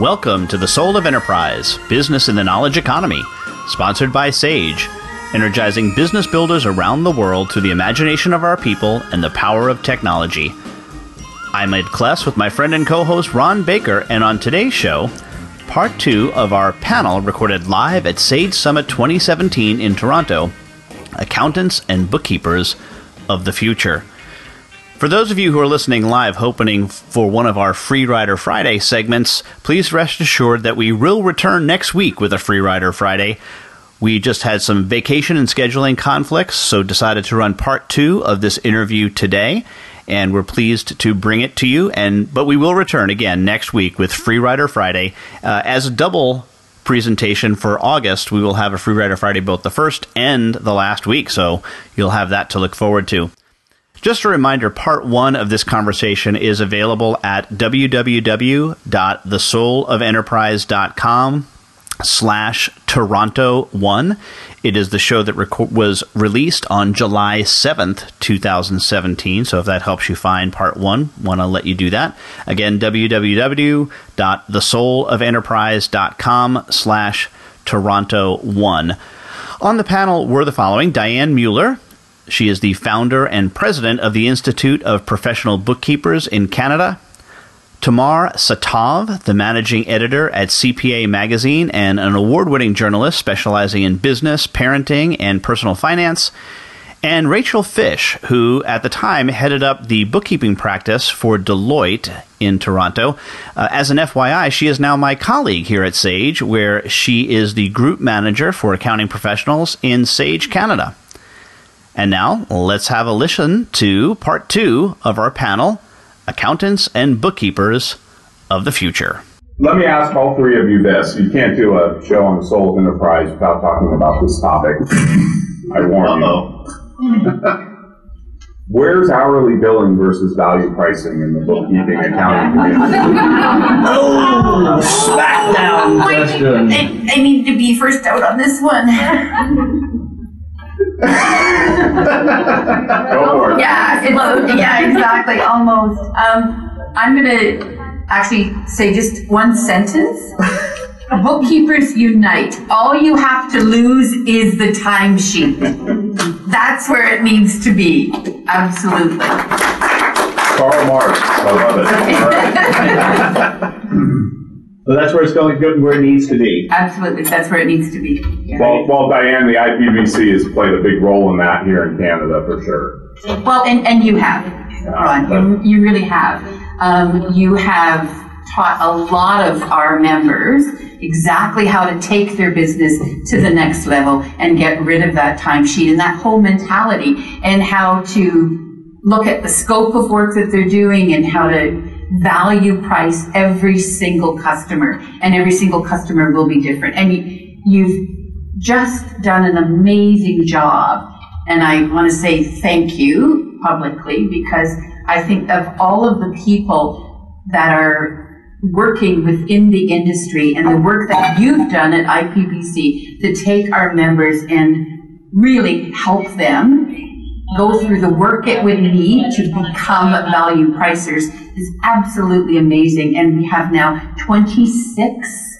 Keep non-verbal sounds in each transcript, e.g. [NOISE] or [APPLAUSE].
Welcome to the Soul of Enterprise Business in the Knowledge Economy, sponsored by Sage, energizing business builders around the world through the imagination of our people and the power of technology. I'm Ed Kless with my friend and co host Ron Baker, and on today's show, part two of our panel recorded live at Sage Summit 2017 in Toronto Accountants and Bookkeepers of the Future. For those of you who are listening live, hoping for one of our Free Rider Friday segments, please rest assured that we will return next week with a Free Rider Friday. We just had some vacation and scheduling conflicts, so decided to run part two of this interview today, and we're pleased to bring it to you. And but we will return again next week with Free Rider Friday uh, as a double presentation for August. We will have a Free Rider Friday both the first and the last week, so you'll have that to look forward to. Just a reminder, part one of this conversation is available at www.thesoulofenterprise.com slash Toronto 1. It is the show that rec- was released on July 7th, 2017. So if that helps you find part one, want to let you do that. Again, www.thesoulofenterprise.com slash Toronto 1. On the panel were the following Dianne Mueller, she is the founder and president of the Institute of Professional Bookkeepers in Canada. Tamar Satov, the managing editor at CPA Magazine and an award winning journalist specializing in business, parenting, and personal finance. And Rachel Fisch, who at the time headed up the bookkeeping practice for Deloitte in Toronto. Uh, as an FYI, she is now my colleague here at Sage, where she is the group manager for accounting professionals in Sage Canada. And now let's have a listen to part two of our panel Accountants and Bookkeepers of the Future. Let me ask all three of you this. You can't do a show on the soul of enterprise without talking about this topic. I warn Uh-oh. you. [LAUGHS] Where's hourly billing versus value pricing in the bookkeeping accounting community? Oh, smackdown oh, question. I, I need to be first out on this one. [LAUGHS] Go for it. yeah, it's, yeah, exactly, [LAUGHS] almost. Um, I'm gonna actually say just one sentence. Bookkeepers unite. All you have to lose is the timesheet. That's where it needs to be. Absolutely. Karl Marx. I love it. [LAUGHS] [LAUGHS] So that's where it's going, good, and where it needs to be. Absolutely. That's where it needs to be. Yeah. Well, well, Dianne, the IPBC has played a big role in that here in Canada for sure. Well, and, and you have, Ron. You, you really have. Um, you have taught a lot of our members exactly how to take their business to the next level and get rid of that timesheet and that whole mentality and how to look at the scope of work that they're doing and how to value price every single customer and every single customer will be different. And you, you've just done an amazing job. And I want to say thank you publicly because I think of all of the people that are working within the industry and the work that you've done at IPBC to take our members and really help them go through the work it would need to become value pricers is absolutely amazing. And we have now 26,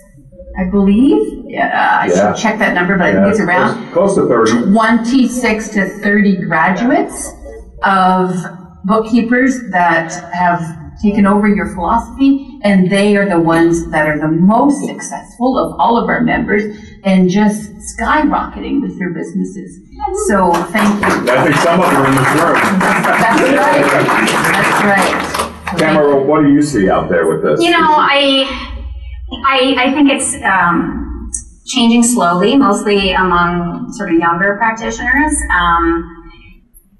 I believe. Uh, yeah, I Yeah. should check that number, but I think it's around Close close to 30. 26 to 30 graduates of bookkeepers that have taken over your philosophy, and they are the ones that are the most successful of all of our members and just skyrocketing with their businesses. So thank you. I think some of them are in this room. That's right. That's right. Tamara, what do you see out there with this? You know, I, I, I think it's um, changing slowly, mostly among sort of younger practitioners. Um,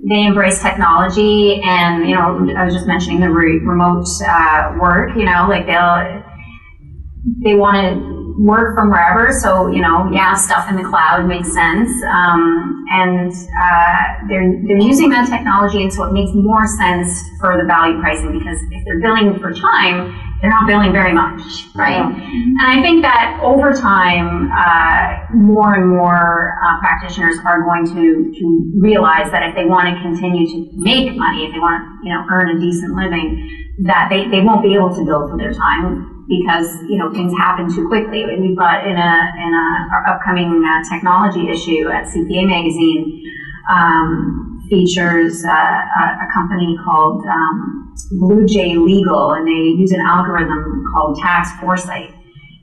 they embrace technology, and you know, I was just mentioning the re- remote uh, work. You know, like they'll they want to work from wherever. So, you know, yeah, stuff in the cloud makes sense. Um, and uh, they're, they're using that technology, and so it makes more sense for the value pricing because if they're billing for time, they're not billing very much, right? And I think that over time, uh, more and more uh, practitioners are going to, to realize that if they want to continue to make money, if they want to, you know, earn a decent living, that they, they won't be able to bill for their time because you know things happen too quickly. And we've got in a in a our upcoming uh, technology issue at CPA Magazine um, features uh, a, company called um, Blue J Legal, and they use an algorithm called Tax Foresight.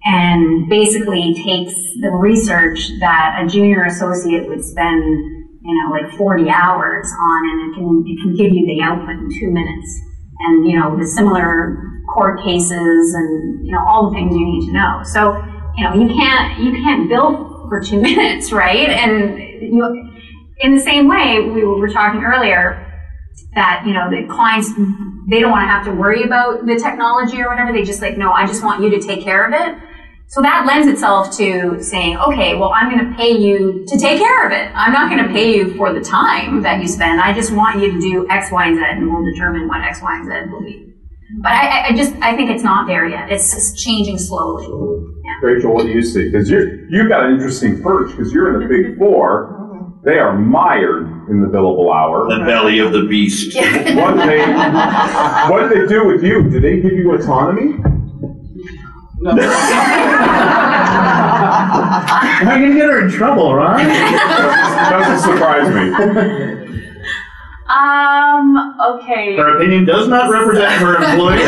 And basically takes the research that a junior associate would spend, you know, like 40 hours on, and it can it can give you the output in two minutes. And you know, the similar court cases and you know all the things you need to know. So you know you can't you can't bill for two [LAUGHS] minutes, right? And you, in the same way, we were talking earlier that you know the clients they don't want to have to worry about the technology or whatever. They just like no, I just want you to take care of it. So that lends itself to saying, okay, well, I'm going to pay you to take care of it. I'm not going to pay you for the time that you spend. I just want you to do X, Y, and Z, and we'll determine what X, Y, and Z will be. But I, I just I think it's not there yet. It's just changing slowly. Yeah. Rachel, what do you see? Because you you've got an interesting perch because you're in the big four. They are mired in the billable hour. The belly of the beast. [LAUGHS] what did they What did they do with you? Did they give you autonomy? No. [LAUGHS] Am I gonna get her in trouble, right? Doesn't surprise me. Um, okay. Her opinion does not represent her employee.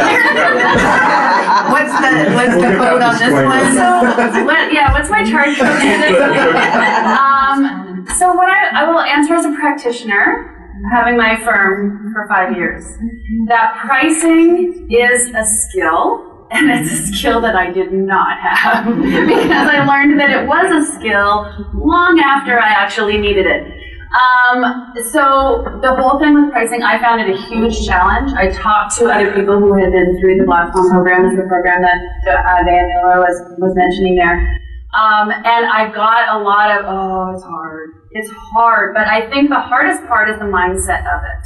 what's the what's the code on this one? [LAUGHS] So, what, yeah, what's my charge code? um, so what I, I will answer as a practitioner, having my firm for five years, that pricing is a skill. And it's a skill that I did not have [LAUGHS] because I learned that it was a skill long after I actually needed it. Um, so the whole thing with pricing, I found it a huge challenge. I talked to other people who had been through the Black Swan program, the program that uh, Dianne Mueller was was mentioning there. Um, and I got a lot of, oh, it's hard. It's hard. But I think the hardest part is the mindset of it.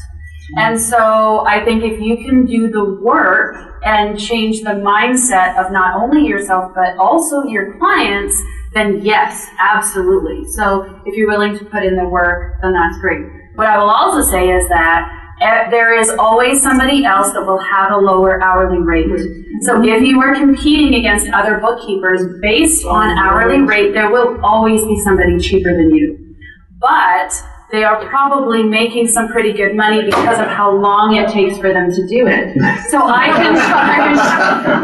And so I think if you can do the work and change the mindset of not only yourself, but also your clients, then yes, absolutely. So if you're willing to put in the work, then that's great. What I will also say is that Eh, there is always somebody else that will have a lower hourly rate. So if you are competing against other bookkeepers based on hourly rate, there will always be somebody cheaper than you. But they are probably making some pretty good money because of how long it takes for them to do it. So I can charge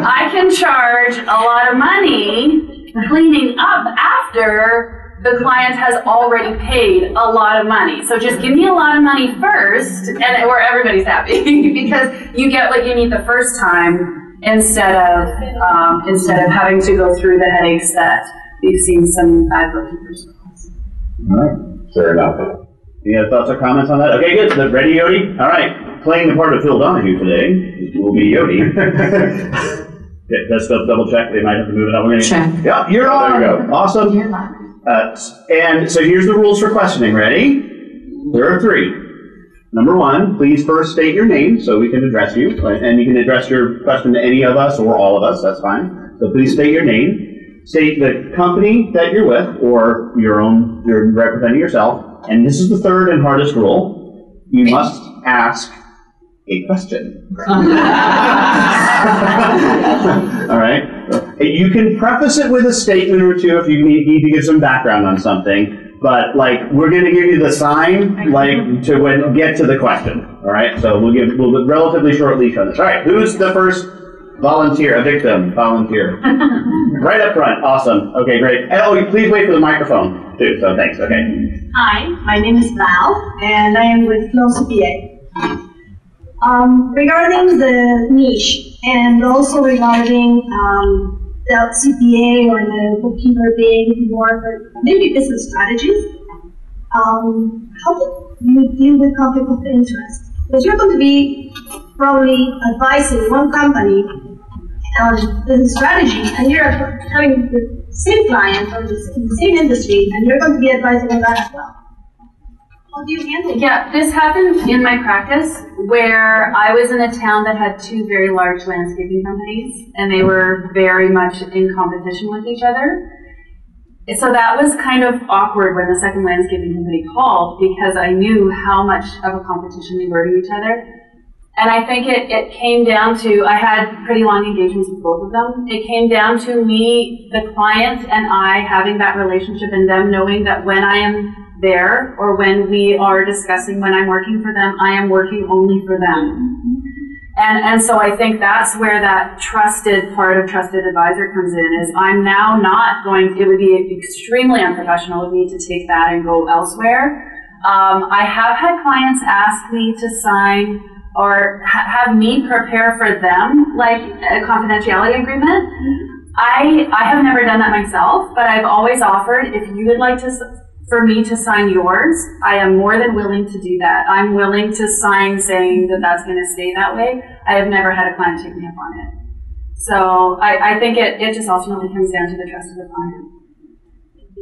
I can charge a lot of money cleaning up after the client has already paid a lot of money. So just give me a lot of money first, and where everybody's happy [LAUGHS] because you get what you need the first time instead of um, instead of having to go through the headaches that we've seen some bad bookkeepers. All right, fair enough. Any other thoughts or comments on that? Okay, good. So ready, Yodi? All right. Playing the part of Phil Donahue today will be Yodi. [LAUGHS] Okay, let's double check. They might have to move it up. We're Check. Yep, you're Oh, on. there you go. Awesome. Uh, and so here's the rules for questioning. Ready? There are three. Number one, please first state your name so we can address you. And you can address your question to any of us or all of us, that's fine. So please state your name. State the company that you're with or your own, you're representing yourself. And this is the third and hardest rule. You must ask a question. [LAUGHS] All right. You can preface it with a statement or two if you need, need to give some background on something. But like, we're going to give you the sign, like, to when, get to the question. All right. So we'll give we'll give relatively short leash on this. All right. Who's the first volunteer? A victim volunteer. [LAUGHS] right up front. Awesome. Okay. Great. And, oh, please wait for the microphone too. So thanks. Okay. Hi, my name is Val, and I am with Flow CPA. Um, regarding the niche, and also regarding um, the CPA or the bookkeeper being more of maybe business strategies, um, how do you deal with conflict of interest? Because you're going to be probably advising one company, um, business strategy, and you're having the same client or the same industry, and you're going to be advising on that as well. You handle? Yeah, this happened in my practice where I was in a town that had two very large landscaping companies, and they were very much in competition with each other. So that was kind of awkward when the second landscaping company called because I knew how much of a competition they were to each other. And I think it, it came down to, I had pretty long engagements with both of them. It came down to me, the client, and I having that relationship and them knowing that when I am there or when we are discussing when I'm working for them, I am working only for them. And, and so I think that's where that trusted part of trusted advisor comes in is I'm now not going, it would be extremely unprofessional of me to take that and go elsewhere. Um, I have had clients ask me to sign or ha- have me prepare for them like a confidentiality agreement. I I have never done that myself, but I've always offered if you would like to for me to sign yours, I am more than willing to do that. I'm willing to sign saying that that's going to stay that way. I have never had a client take me up on it. So I, I think it, it just ultimately comes down to the trust of the client.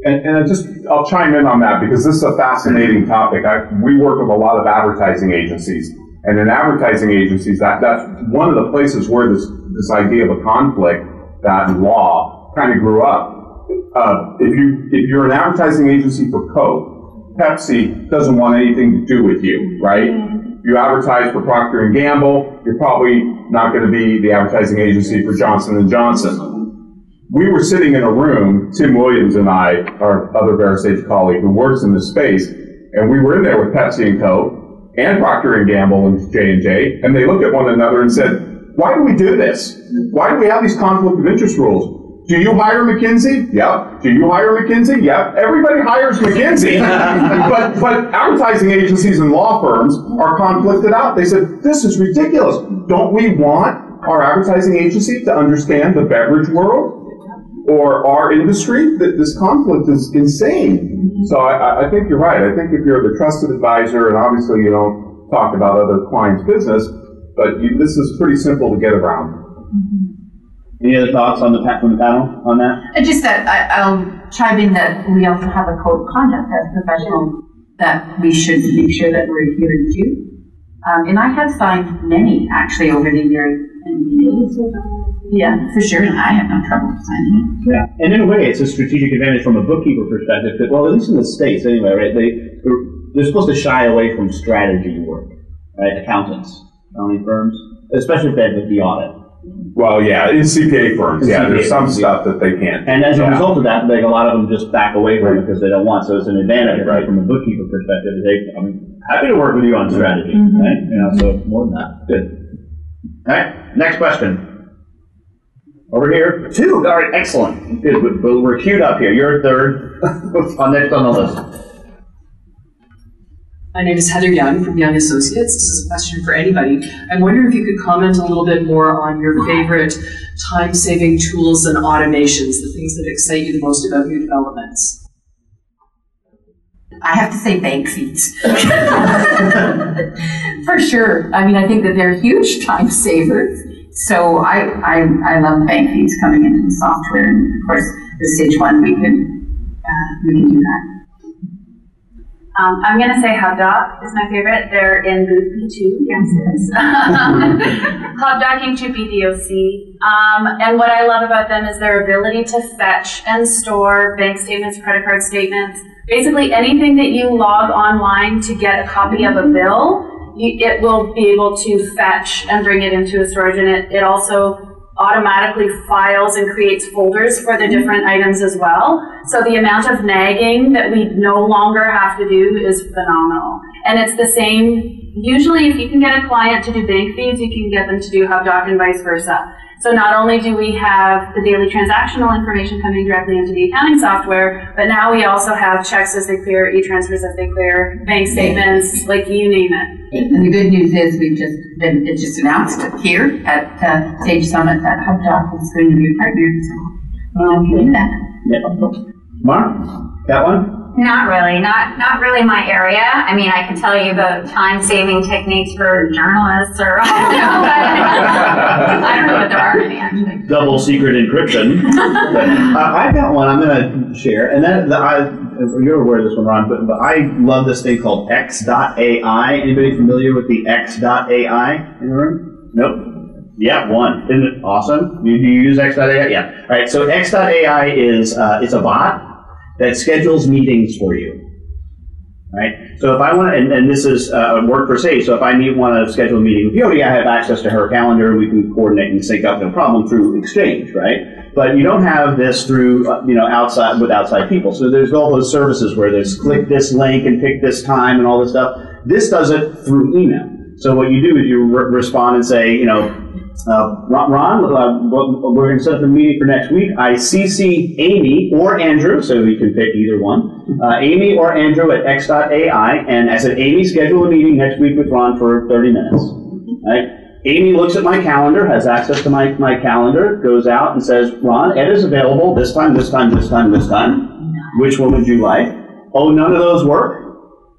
And, and I just, I'll chime in on that because this is a fascinating topic. I, we work with a lot of advertising agencies and in advertising agencies, that, that's one of the places where this, this idea of a conflict, that law, kind of grew up. Uh, if, you, if you're an advertising agency for Coke, Pepsi doesn't want anything to do with you, right? If you advertise for Procter and Gamble, you're probably not going to be the advertising agency for Johnson and Johnson. We were sitting in a room, Tim Williams and I, our other VeraSage colleague who works in this space, and we were in there with Pepsi and Coke, and Procter and Gamble and J and J, and they looked at one another and said, "Why do we do this? Why do we have these conflict of interest rules? Do you hire McKinsey? Yep. Do you hire McKinsey? Yep. Everybody hires McKinsey, [LAUGHS] but but advertising agencies and law firms are conflicted out. They said this is ridiculous. Don't we want our advertising agency to understand the beverage world?" or our industry, that this conflict is insane. So I, I, think you're right. I think if you're the trusted advisor, and obviously you don't talk about other clients' business, but you, this is pretty simple to get around. Mm-hmm. Any other thoughts on the from the panel on that? Uh, Just that I, I'll chime in that we also have a code of conduct as professionals that we should make sure that we're adhering to. Um, and I have signed many actually over the years. Yeah, for sure. And I have no trouble signing. Yeah, and in a way, it's a strategic advantage from a bookkeeper perspective. Because, well, at least in the states, anyway, right? They they're supposed to shy away from strategy work, right? Accountants, accounting firms, especially if they have the audit. Well, yeah, in CPA firms, yeah, CPA there's some firms, stuff that they can't. And as a yeah. result of that, like a lot of them just back away from it because they don't want. So it's an advantage, right, from a bookkeeper perspective. They, I'm happy to work with you on strategy, mm-hmm. right? You know, so more than that, good. All right, next question. Over here, two. All right, excellent. Good. We're queued up here. You're third [LAUGHS] on next on the list. My name is Heather Young from Young Associates. This is a question for anybody. I wonder if you could comment a little bit more on your favorite time saving tools and automations, the things that excite you the most about new developments. I have to say bank feeds. [LAUGHS] for sure. I mean, I think that they're huge time savers. So I, I, I love bank feeds coming into the software. And of course, the Sage one, we can, uh, we can do that. Um, I'm going to say HubDoc is my favorite. They're in booth B2 downstairs. HubDoc to BDOC. Um, and what I love about them is their ability to fetch and store bank statements, credit card statements, basically anything that you log online to get a copy of a bill, you, it will be able to fetch and bring it into a storage. And it, it also automatically files and creates folders for the different items as well. So the amount of nagging that we no longer have to do is phenomenal. And it's the same, usually if you can get a client to do bank feeds, you can get them to do HubDoc and vice versa. So not only do we have the daily transactional information coming directly into the accounting software, but now we also have checks as they clear, e-transfers as they clear, bank statements, like you name it. And the good news is we've just been, it just announced here at uh, Sage Summit that HubDoc is going to be a partner, so we can do that. Yeah. Mark, that one? Not really, not not really my area. I mean, I can tell you the time saving techniques for journalists, or [LAUGHS] I don't know, but I don't know if there are any actually. double secret encryption. [LAUGHS] uh, I've got one I'm going to share, and then the, I, you're aware of this one, Ron, but, but I love this thing called X.AI. Anybody familiar with the X.AI in the room? Nope. Yeah, one. Isn't it awesome? Do you, do you use X.AI? Yeah. All right. So X.AI is uh, it's a bot that schedules meetings for you. Right. So if I want and, and this is uh, work for Sage. So if I need want to schedule a meeting with Yodi, I have access to her calendar. We can coordinate and sync up no problem through Exchange, right? But you don't have this through uh, you know outside with outside people. So there's all those services where there's click this link and pick this time and all this stuff. This does it through email. So what you do is you re- respond and say, you know, uh, Ron, uh, we're going to set up a meeting for next week. I CC Amy or Andrew, so you can pick either one. Uh, Amy or Andrew at x.ai, and I said, Amy, schedule a meeting next week with Ron for 30 minutes. Right? Amy looks at my calendar, has access to my, my calendar, goes out and says, Ron, Ed is available this time, this time, this time, this time. Which one would you like? Oh, none of those work?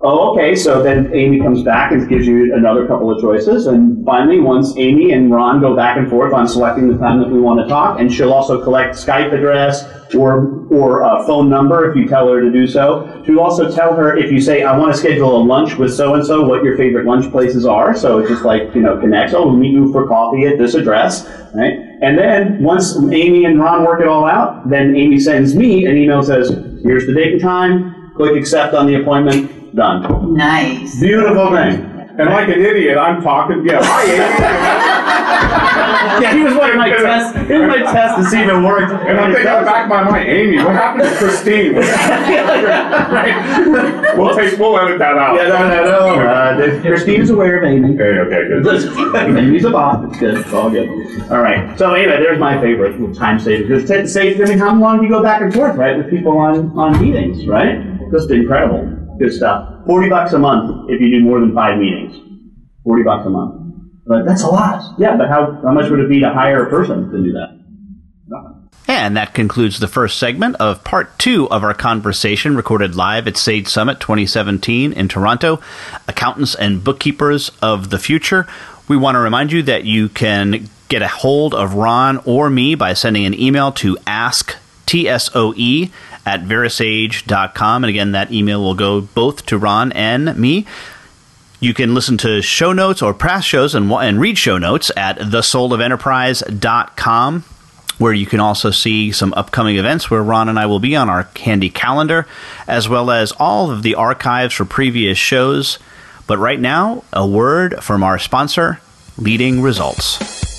Oh, okay. So then Amy comes back and gives you another couple of choices. And finally, once Amy and Ron go back and forth on selecting the time that we want to talk, and she'll also collect Skype address or or a phone number if you tell her to do so. She'll also tell her if you say, I want to schedule a lunch with so and so, what your favorite lunch places are. So it just like, you know, connects. Oh, we'll meet you for coffee at this address, right? And then once Amy and Ron work it all out, then Amy sends me an email that says, here's the date and time, click accept on the appointment, done. Nice. Beautiful thing. And like an idiot, I'm talking, yeah, hi, [LAUGHS] Yeah, he was like my test. He was my test to see if it worked. Amy. And I'm thinking back of my mind, Amy, what happened to Christine? [LAUGHS] right. We'll take, we'll edit that out. Yeah, no, no, no. Uh, Christine's aware of Amy. Okay, okay, good. [LAUGHS] Amy's a bot. It's good. It's all good. All right. So anyway, there's my favorite time saving. Because t- saves. I mean, how long do you go back and forth, right, with people on on meetings, right? Just incredible. Good stuff. Forty bucks a month if you do more than five meetings. Forty bucks a month. But that's a lot. Yeah, but how how much would it be to hire a person to do that? And that concludes the first segment of part two of our conversation recorded live at Sage Summit 2017 in Toronto. Accountants and bookkeepers of the future. We want to remind you that you can get a hold of Ron or me by sending an email to ask TSOE at verasage.com. And again, that email will go both to Ron and me. You can listen to show notes or past shows and, and read show notes at thesoulofenterprise.com, where you can also see some upcoming events where Ron and I will be on our handy calendar, as well as all of the archives for previous shows. But right now, a word from our sponsor, Leading Results.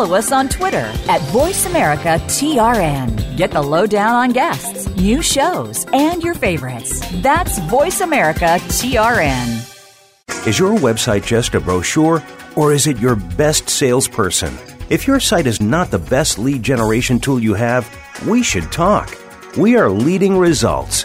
Follow us on Twitter at VoiceAmericaTRN. Get the lowdown on guests, new shows, and your favorites. That's VoiceAmericaTRN. Is your website just a brochure, or is it your best salesperson? If your site is not the best lead generation tool you have, we should talk. We are leading results.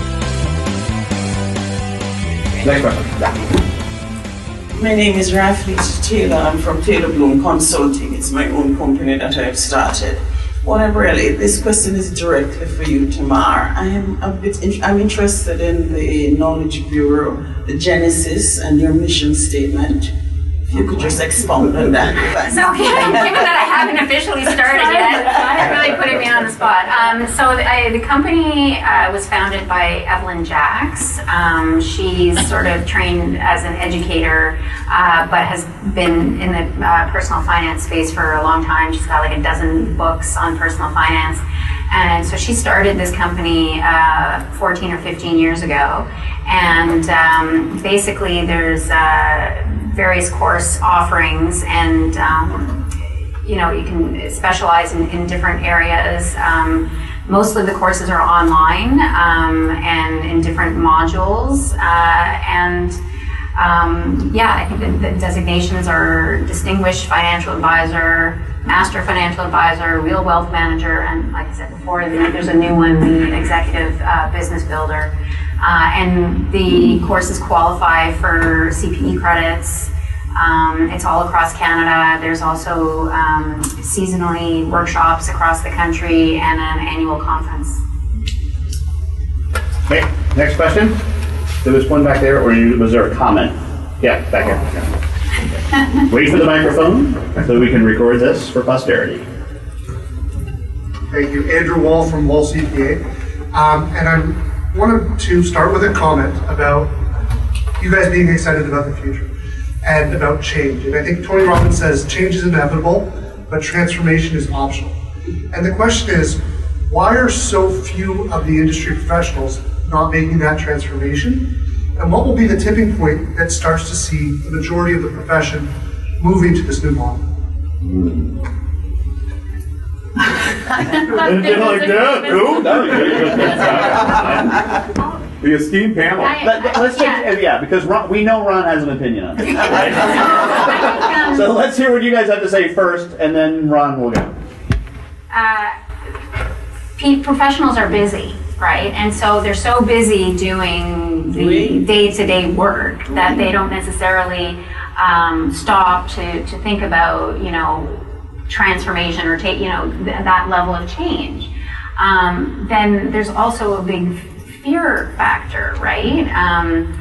My name is Raflita Taylor. I'm from Taylor Bloom Consulting. It's my own company that I've started. Well, really, this question is directly for you, Tamar. I am a bit. In, I'm interested in the Knowledge Bureau, the genesis, and your mission statement. If you could just expound on that. So, given that I haven't officially started yet, it's really putting me on the spot. Um, so, I, the company uh, was founded by Evelyn Jacks. Um, she's sort of trained as an educator, uh, but has been in the uh, personal finance space for a long time. She's got like a dozen books on personal finance. And so she started this company uh, 14 or 15 years ago. And um, basically, there's uh, various course offerings, and um, you know, you can specialize in, in different areas. Um, most of the courses are online um, and in different modules. Uh, and um, yeah, I think the, the designations are distinguished financial advisor, master financial advisor, real wealth manager, and like I said before, there's a new one, the executive uh, business builder. Uh, and the courses qualify for CPE credits. Um, it's all across Canada. There's also um, seasonally workshops across the country and an annual conference. Okay, next question. There was one back there, or you, was there a comment? Yeah, back here. [LAUGHS] Wait for the microphone so we can record this for posterity. Thank you. Andrew Wall from Wall CPA. Um, and I wanted to start with a comment about you guys being excited about the future and about change. And I think Tony Robbins says change is inevitable, but transformation is optional. And the question is, why are so few of the industry professionals not making that transformation? And what will be the tipping point that starts to see the majority of the profession moving to this new model? Hmm. Anything [LAUGHS] like that? Who? The esteemed panel. Let, us take, yeah, because Ron, we know Ron has an opinion on it. [LAUGHS] [LAUGHS] Right? so let's hear what you guys have to say first, and then Ron will go. Uh, professionals are busy, right? And so they're so busy doing the day-to-day work that they don't necessarily um, stop to, to think about, you know, transformation or take, you know, th- that level of change. Um, then there's also a big fear factor, right? Um,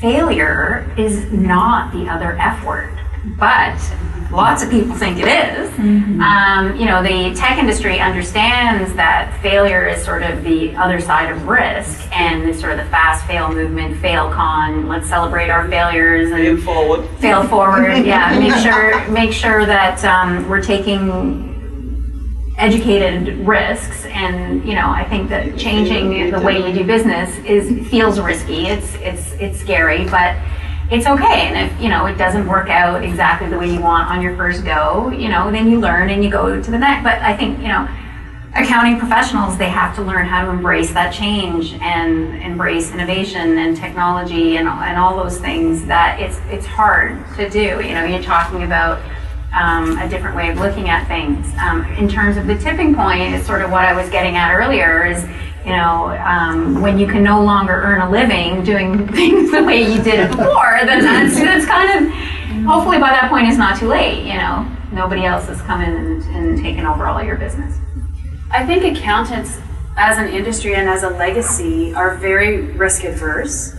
failure is not the other F word, but lots of people think it is. Um, you know, the tech industry understands that failure is sort of the other side of risk, and it's sort of the fast fail movement, fail con. Let's celebrate our failures and fail forward. Fail forward, [LAUGHS] yeah. Make sure make sure that um, we're taking educated risks and you know i think that changing the way you do business is feels risky it's it's it's scary but it's okay and if you know it doesn't work out exactly the way you want on your first go you know then you learn and you go to the next but i think you know accounting professionals they have to learn how to embrace that change and embrace innovation and technology and, and all those things that it's it's hard to do you know you're talking about um, a different way of looking at things. Um, in terms of the tipping point, is sort of what I was getting at earlier. Is you know um, when you can no longer earn a living doing [LAUGHS] things the way you did it before, then that's that's kind of hopefully by that point it's not too late. You know, nobody else has come in and, and taken over all your business. I think accountants, as an industry and as a legacy, are very risk adverse.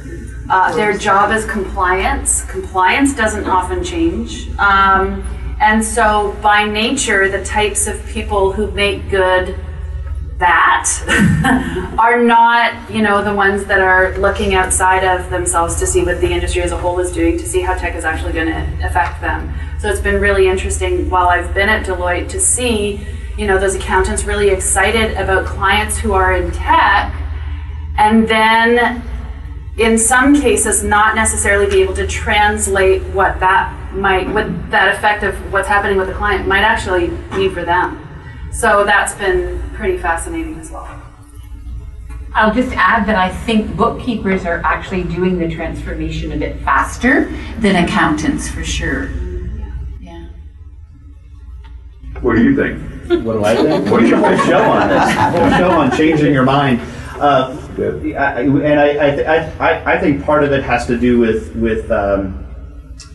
Uh, their job is compliance. Compliance doesn't often change. Um, and so, by nature, the types of people who make good that [LAUGHS] are not, you know, the ones that are looking outside of themselves to see what the industry as a whole is doing, to see how tech is actually going to affect them. So it's been really interesting while I've been at Deloitte to see, you know, those accountants really excited about clients who are in tech, and then in some cases not necessarily be able to translate what that might what that effect of what's happening with the client might actually mean for them. So that's been pretty fascinating as well. I'll just add that I think bookkeepers are actually doing the transformation a bit faster than accountants for sure. Yeah. What do you think? What do I think? What do you Whole think? show on this. Whole show on changing your mind. Uh, I- and I, I, I, I think part of it has to do with with um,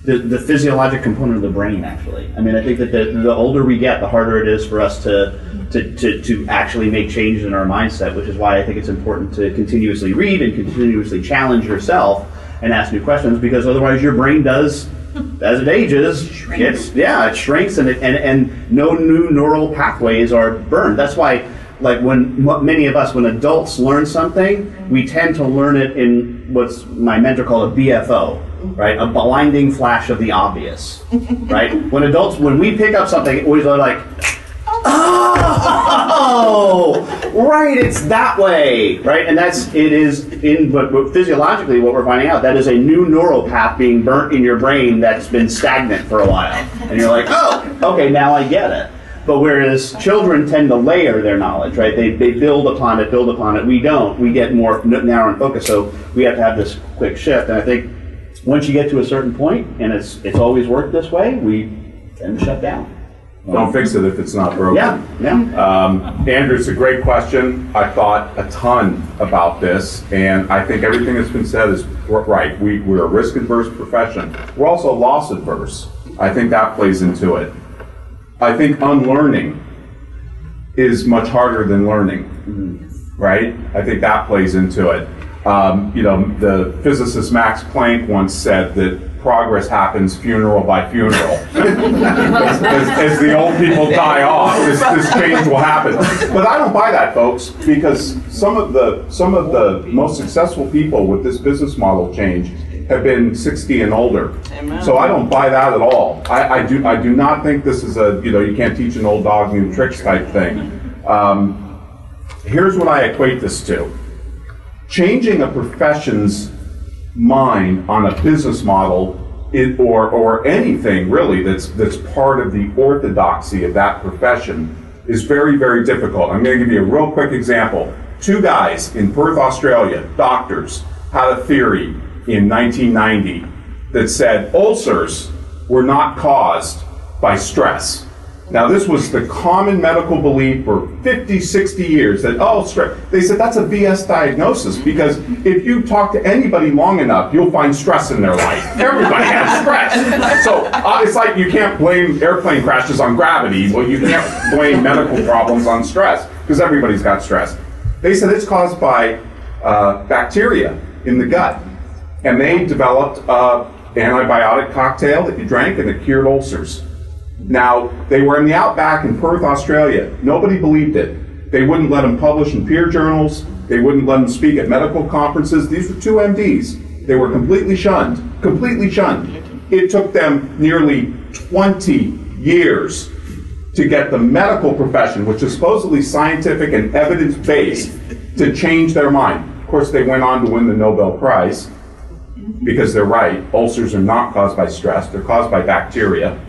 the, the physiologic component of the brain. Actually, I mean, I think that the, the older we get, the harder it is for us to, to, to, to actually make changes in our mindset. Which is why I think it's important to continuously read and continuously challenge yourself and ask new questions, because otherwise your brain does as it ages, it's yeah, it shrinks and it, and and no new neural pathways are burned. That's why, like when m- many of us, when adults learn something, we tend to learn it in what's my mentor called a BFO, right? A blinding flash of the obvious, right? [LAUGHS] When adults, when we pick up something, we are like. Oh, right. It's that way, right? And that's it is in but, but physiologically what we're finding out that is a new neural path being burnt in your brain that's been stagnant for a while, and you're like, oh, okay, now I get it. But whereas children tend to layer their knowledge, right? They, they build upon it, build upon it. We don't. We get more narrow and focused. So we have to have this quick shift. And I think once you get to a certain point, and it's it's always worked this way, we tend to shut down. Don't fix it if it's not broken. Yeah, yeah. Um, Andrew, it's a great question. I thought a ton about this, and I think everything that's been said is right. We, we're a risk adverse profession. We're also loss adverse. I think that plays into it. I think unlearning is much harder than learning, right? I think that plays into it. Um, you know, the physicist Max Planck once said that progress happens funeral by funeral. as, [LAUGHS] as- as the old people die off, this, this change will happen. But I don't buy that, folks, because some of the some of the most successful people with this business model change have been 60 and older. So I don't buy that at all. I, I do I do not think this is a you know you can't teach an old dog new tricks type thing. Um, here's what I equate this to: changing a profession's mind on a business model it, or, or anything really that's, that's part of the orthodoxy of that profession is very, very difficult. I'm going to give you a real quick example. Two guys in Perth, Australia, doctors, had a theory in 1990 that said ulcers were not caused by stress. Now, this was the common medical belief for 50, 60 years that, oh, stress. They said that's a BS diagnosis because if you talk to anybody long enough, you'll find stress in their life. Everybody has stress. So uh, it's like you can't blame airplane crashes on gravity. Well, you can't blame medical problems on stress because everybody's got stress. They said it's caused by uh, bacteria in the gut. And they developed an antibiotic cocktail that you drank and it cured ulcers. Now, they were in the outback in Perth, Australia. Nobody believed it. They wouldn't let them publish in peer journals. They wouldn't let them speak at medical conferences. These were two MDs. They were completely shunned. Completely shunned. It took them nearly 20 years to get the medical profession, which is supposedly scientific and evidence based, to change their mind. Of course, they went on to win the Nobel Prize because they're right. Ulcers are not caused by stress, they're caused by bacteria.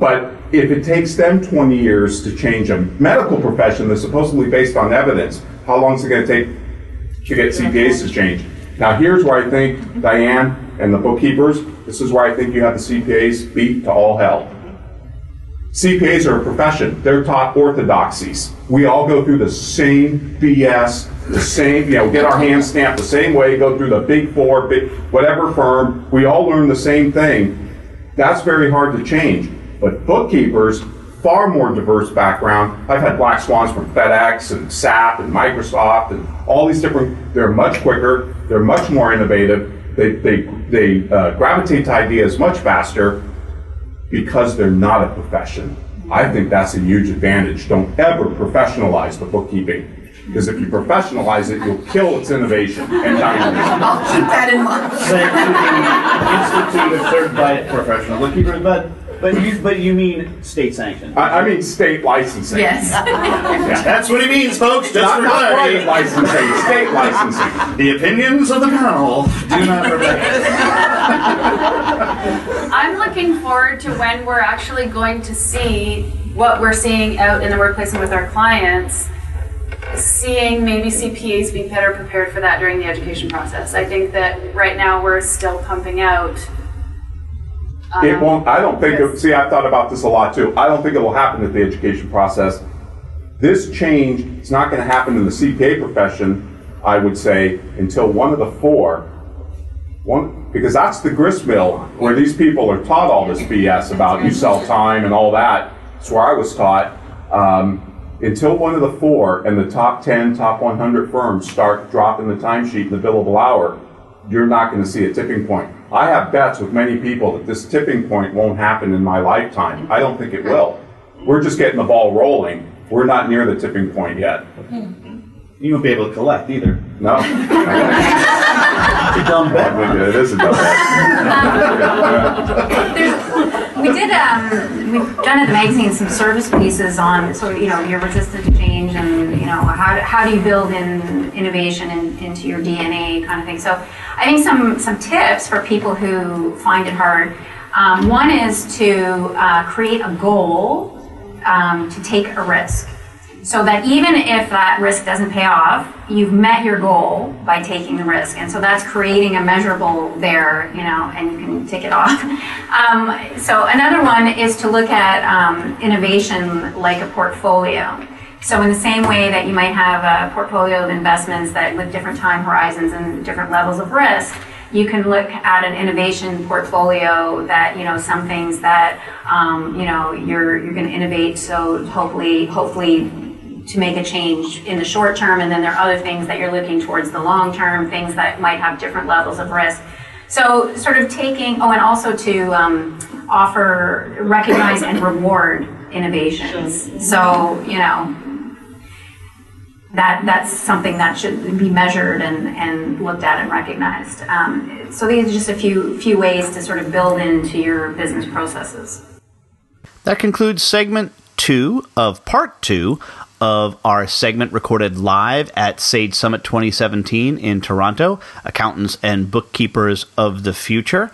But if it takes them 20 years to change a medical profession that's supposedly based on evidence, how long is it going to take to get CPAs to change? Now, here's where I think Dianne and the bookkeepers, this is where I think you have the CPAs beat to all hell. CPAs are a profession. They're taught orthodoxies. We all go through the same BS, the same, you know, get our hands stamped the same way, go through the big four, big, whatever firm. We all learn the same thing. That's very hard to change. But bookkeepers, far more diverse background. I've had black swans from FedEx and SAP and Microsoft and all these different, they're much quicker, they're much more innovative, they, they, they uh, gravitate to ideas much faster because they're not a profession. I think that's a huge advantage. Don't ever professionalize the bookkeeping. Because if you professionalize it, you'll kill its innovation and dynamism. I'll keep that in mind. Institute of certified professional bookkeepers, but but you but you mean state sanctioned? I, I mean state licensing. Yes. [LAUGHS] Yeah. That's what he means, folks. Just Not, for not private licensing, state licensing. The opinions of the panel do not reflect. [LAUGHS] I'm looking forward to when we're actually going to see what we're seeing out in the workplace and with our clients. seeing maybe CPAs being better prepared for that during the education process. I think that right now we're still pumping out. It um, won't, I don't think, it- see, I've thought about this a lot too. I don't think it will happen at the education process. This change is not going to happen in the CPA profession, I would say, until one of the four, one, because that's the grist mill where these people are taught all this BS about you sell time and all that. That's where I was taught. Um, until one of the four and the top 10, top 100 firms start dropping the timesheet in the billable hour, you're not going to see a tipping point. I have bets with many people that this tipping point won't happen in my lifetime. I don't think it will. We're just getting the ball rolling. We're not near the tipping point yet. You won't be able to collect either. No. [LAUGHS] It's a dumb bet. It is a dumb bet. [LAUGHS] We did, um, we've done at the magazine some service pieces on sort of, you know, you're resistant to change and, you know, how, how do you build in innovation in, into your DNA kind of thing. So I think some, some tips for people who find it hard. Um, one is to uh, create a goal um, to take a risk. So that even if that risk doesn't pay off, you've met your goal by taking the risk. And so that's creating a measurable there, you know, and you can tick it off. [LAUGHS] Um, so another one is to look at um, innovation like a portfolio. So in the same way that you might have a portfolio of investments that with different time horizons and different levels of risk, you can look at an innovation portfolio that you know some things that um, you know you're you're going to innovate so hopefully hopefully to make a change in the short term and then there are other things that you're looking towards the long term things that might have different levels of risk so sort of taking oh and also to um, offer recognize and reward innovations so you know that that's something that should be measured and, and looked at and recognized. Um, so these are just a few few ways to sort of build into your business processes. That concludes segment two of part two of our segment recorded live at Sage Summit 2017 in Toronto, Accountants and Bookkeepers of the Future.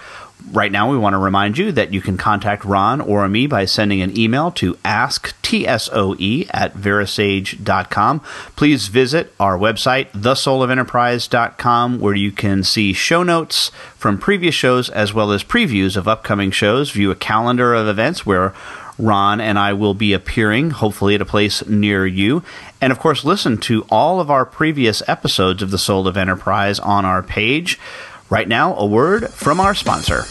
Right now, we want to remind you that you can contact Ron or me by sending an email to asktsoe at verasage.com. Please visit our website, thesoulofenterprise.com, where you can see show notes from previous shows as well as previews of upcoming shows, view a calendar of events where Ron and I will be appearing, hopefully at a place near you. And of course, listen to all of our previous episodes of The Soul of Enterprise on our page. Right now, a word from our sponsor.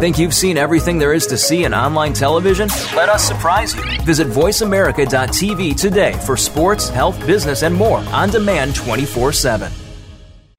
Think you've seen everything there is to see in online television? Let us surprise you. Visit VoiceAmerica.tv today for sports, health, business, and more on demand 24 7.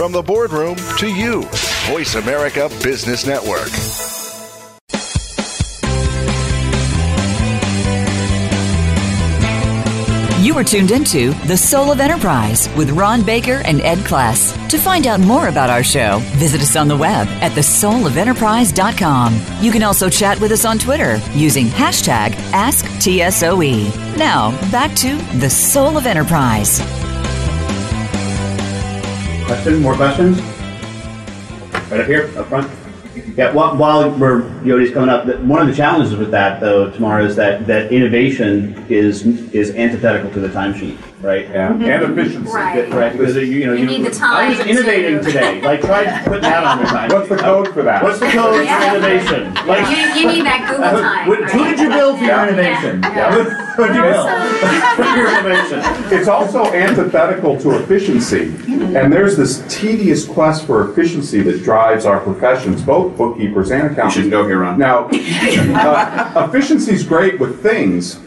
From the boardroom to you, Voice America Business Network. You are tuned into The Soul of Enterprise with Ron Baker and Ed Kless. To find out more about our show, visit us on the web at thesoulofenterprise.com. You can also chat with us on Twitter using hashtag AskTSOE. Now, back to The Soul of Enterprise. Question? More questions? Right up here, up front. Yeah, while, while we're Yodi's coming up, one of the challenges with that though tomorrow is that that innovation is is antithetical to the timesheet, right? Yeah, and efficiency. Right. Right, because you, you know You need the time I was innovating to- today. Like try putting that on your time. What's the code for that? What's the code Yeah. for innovation? Like You, you need that Google uh, time. what- who did you build for your innovation? Yeah. Who who did you build [LAUGHS] for your innovation? It's also antithetical to efficiency. And there's this tedious quest for efficiency that drives our professions, both bookkeepers and accountants. You shouldn't go here, Ron. Now, [LAUGHS] uh, efficiency's great with things,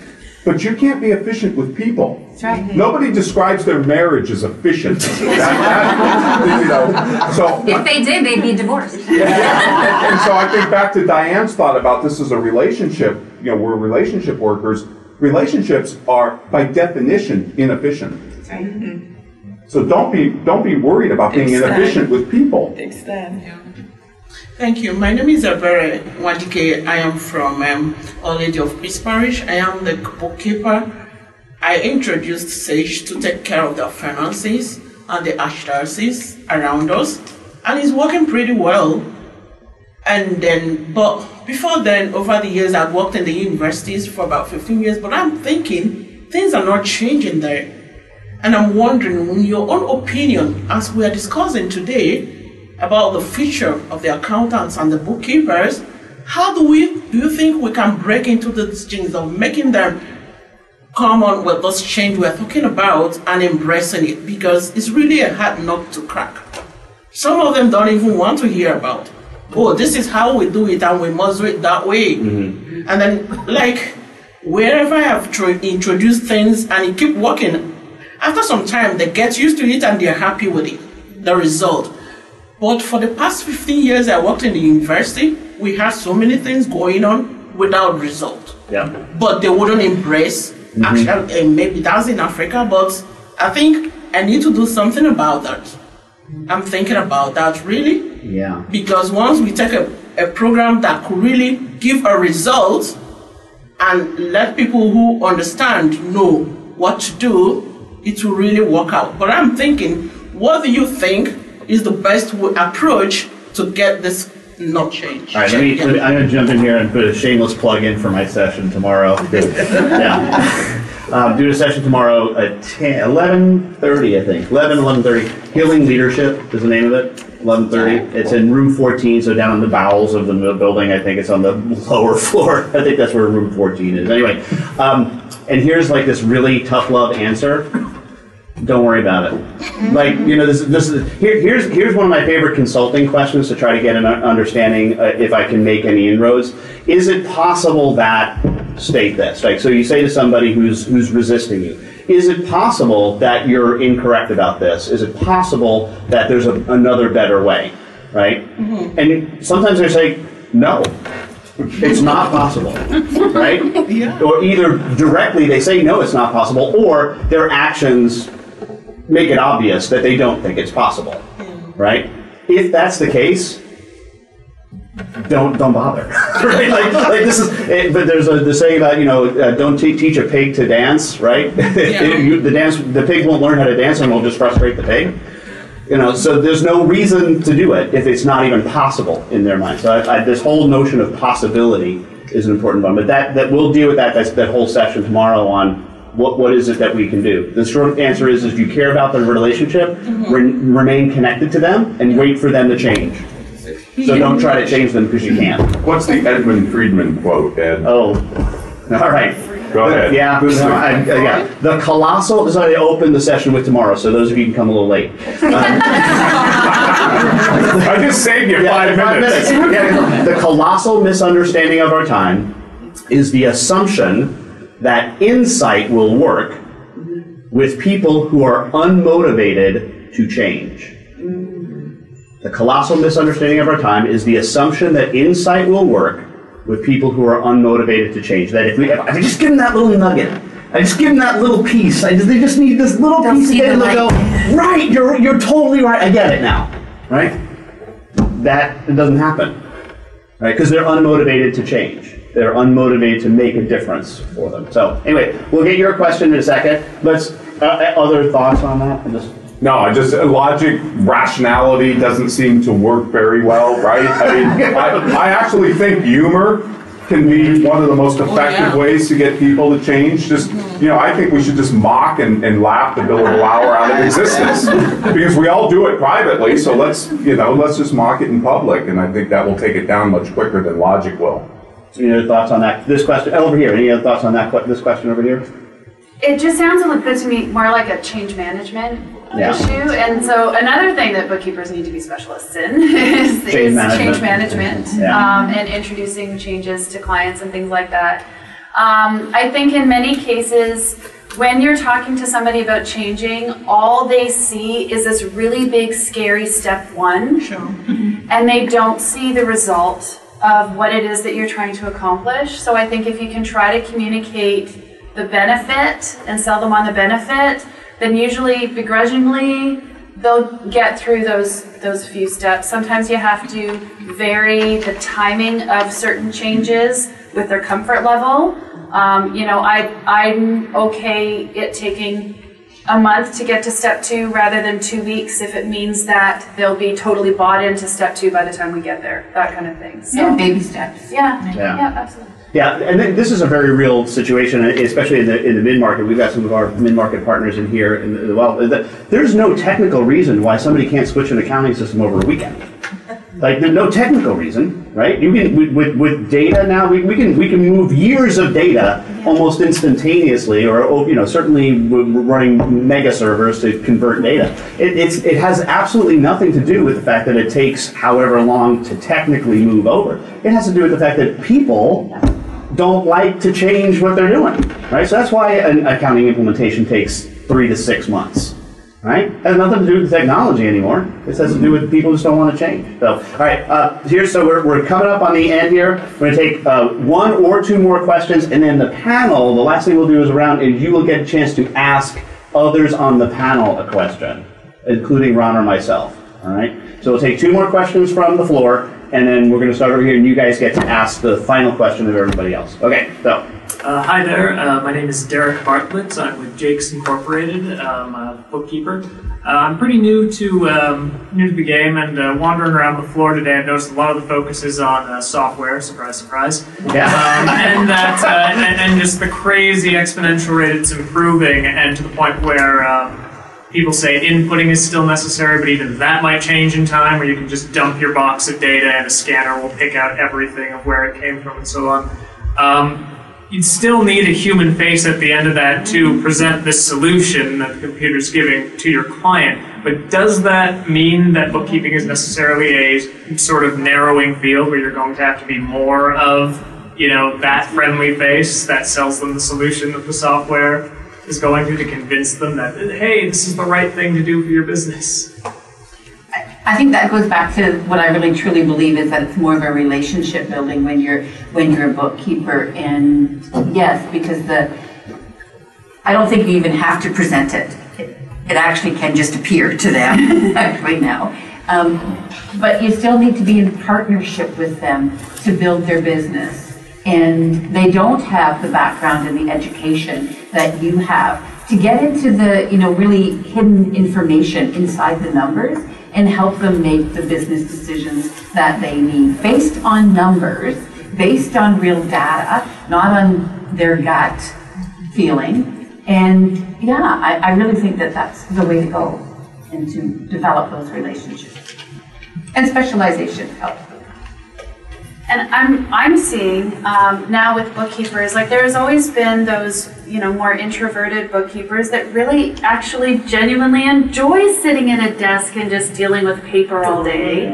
but you can't be efficient with people. That's right. Mm-hmm. Nobody describes their marriage as efficient. [LAUGHS] That- that- you know, so If they did, they'd be divorced. [LAUGHS] and so I think back to Dianne's thought about this as a relationship. You know, we're relationship workers. Relationships are, by definition, inefficient. Mm-hmm. So don't be don't be worried about being Exactly. inefficient with people. Extend. Thank you. My name is Abere Wadike. I am from um, Lady of Peace Parish. I am the bookkeeper. I introduced Sage to take care of the finances and the archdiocese around us, and it's working pretty well. And then, but before then, over the years, I've worked in the universities for about 15 years, but I'm thinking things are not changing there. And I'm wondering, in your own opinion, as we are discussing today about the future of the accountants and the bookkeepers, how do we do you think we can break into these things of making them come on with this change we're talking about and embracing it? Because it's really a hard nut to crack. Some of them don't even want to hear about. Oh, this is how we do it, and we must do it that way. Mm-hmm. And then, like, wherever I've tr- introduced things and it keep working, after some time they get used to it and they're happy with it, the result. But for the past 15 years I worked in the university, we had so many things going on without result. Yeah. But they wouldn't embrace. Mhm. Actually, uh, maybe that's in Africa, but I think I need to do something about that. I'm thinking about that really Yeah. because once we take a, a program that could really give a result and let people who understand know what to do, it will really work out. But I'm thinking, what do you think is the best w- approach to get this not change. All right, let me, let me- I'm going to jump in here and put a shameless plug in for my session tomorrow. [LAUGHS] yeah. Um, do a session tomorrow at 10, 11.30, I think. 11, 11.30. Healing Leadership is the name of it. 11.30. It's in room 14, so down in the bowels of the building. I think it's on the lower [LAUGHS] floor. I think that's where room 14 is. Anyway, um, and here's like this really tough love answer. Don't worry about it. Like you know, this this is here, here's here's one of my favorite consulting questions to try to get an understanding uh, if I can make any inroads. Is it possible that state this? Like, so you say to somebody who's who's resisting you, is it possible that you're incorrect about this? Is it possible that there's a, another better way? Right? And sometimes they say no. It's not possible, right? [LAUGHS] Yeah. Or either directly they say no, it's not possible, or their actions make it obvious that they don't think it's possible, right? If that's the case, don't don't bother, [LAUGHS] right? Like, like this is, eh, but there's a the saying about you know uh, don't te- teach a pig to dance, right? [LAUGHS] You- the dance, the pig won't learn how to dance and will just frustrate the pig. You know, so there's no reason to do it if it's not even possible in their mind. So I, I, this whole notion of possibility is an important one. But that, that we'll deal with that that's, that whole session tomorrow on what, what is it that we can do. The short answer is if you care about the relationship, re- remain connected to them and wait for them to change. So don't try to change them because you can't. What's the Edmund Friedman quote, Ed? Oh, all right. Go ahead. Yeah, no, I- uh, yeah. The colossal. This is I open the session with tomorrow. So those of you can come a little late. [LAUGHS] I just saved you Yeah, five minutes. Yeah, the colossal misunderstanding of our time is the assumption that insight will work with people who are unmotivated to change. The colossal misunderstanding of our time is the assumption that insight will work with people who are unmotivated to change. That if we, if I just give them that little nugget, I just give them that little piece. I just, they just need this little They'll piece the They'll go, right, you're, you're totally right. I get it now. Right? That doesn't happen. Right? Because they're unmotivated to change. They're unmotivated to make a difference for them. So anyway, we'll get your question in a second. Let's, uh, uh, other thoughts on that? Just No, I just logic, rationality doesn't seem to work very well, right? I mean, I, I actually think humor can be one of the most effective ways to get people to change. Just, you know, I think we should just mock and, and laugh the billable hour out of existence because we all do it privately. So let's, you know, let's just mock it in public, and I think that will take it down much quicker than logic will. Any other thoughts on that? This question over here. Any other thoughts on that? This question over here. It just sounds a little bit to me more like a change management Yeah. issue. And so another thing that bookkeepers need to be specialists in [LAUGHS] is, Change is management. change management Yeah. um, and introducing changes to clients and things like that. Um, I think in many cases, when you're talking to somebody about changing, all they see is this really big, scary step one. And they don't see the result of what it is that you're trying to accomplish. So I think if you can try to communicate the benefit and sell them on the benefit, then usually begrudgingly they'll get through those those few steps. Sometimes you have to vary the timing of certain changes with their comfort level. Um, you know, I I'm okay it taking a month to get to step two rather than two weeks if it means that they'll be totally bought into step two by the time we get there. That kind of thing. So Yeah, baby steps. Yeah, Yeah. yeah, absolutely. Yeah, and th- this is a very real situation, especially in the in the mid market. We've got some of our mid market partners in here, and as well. That there's no technical reason why somebody can't switch an accounting system over a weekend. Like there's no technical reason, right? You can with, with, with data now. We, we can we can move years of data almost instantaneously, or oh, you know certainly we're running mega servers to convert data. It, it's it has absolutely nothing to do with the fact that it takes however long to technically move over. It has to do with the fact that people don't like to change what they're doing, right? So that's why an accounting implementation takes three to six months, right? It has nothing to do with technology anymore. This has to do with people just don't want to change. So, all right, uh, here, so we're, we're coming up on the end here. We're going to take uh, one or two more questions, and then the panel, the last thing we'll do is around, and you will get a chance to ask others on the panel a question, including Ron or myself, all right? So we'll take two more questions from the floor, and then we're going to start over here, and you guys get to ask the final question of everybody else. Okay, so. Uh, hi there. Uh, my name is Derek Bartlett. I'm with Jakes Incorporated. I'm a bookkeeper. Uh, I'm pretty new to um, new to the game, and uh, wandering around the floor today, I've noticed a lot of the focus is on uh, software. Surprise, surprise. Yeah. Um, and that uh, and, and just the crazy exponential rate it's improving, and to the point where. Um, People say inputting is still necessary, but even that might change in time, where you can just dump your box of data and a scanner will pick out everything of where it came from and so on. Um, you'd still need a human face at the end of that to present this solution that the computer's giving to your client. But does that mean that bookkeeping is necessarily a sort of narrowing field where you're going to have to be more of, you know, that friendly face that sells them the solution of the software is going to to convince them that, hey, this is the right thing to do for your business? I think that goes back to what I really truly believe is that it's more of a relationship building when you're when you're a bookkeeper. And yes, because the I don't think you even have to present it. It, it actually can just appear to them [LAUGHS] actually now. Um, but you still need to be in partnership with them to build their business. And they don't have the background and the education that you have to get into the, you know, really hidden information inside the numbers and help them make the business decisions that they need based on numbers, based on real data, not on their gut feeling. And yeah, I, I really think that that's the way to go and to develop those relationships. And specialization helps. And I'm I'm seeing um, now with bookkeepers like there's always been those you know more introverted bookkeepers that really actually genuinely enjoy sitting at a desk and just dealing with paper all day.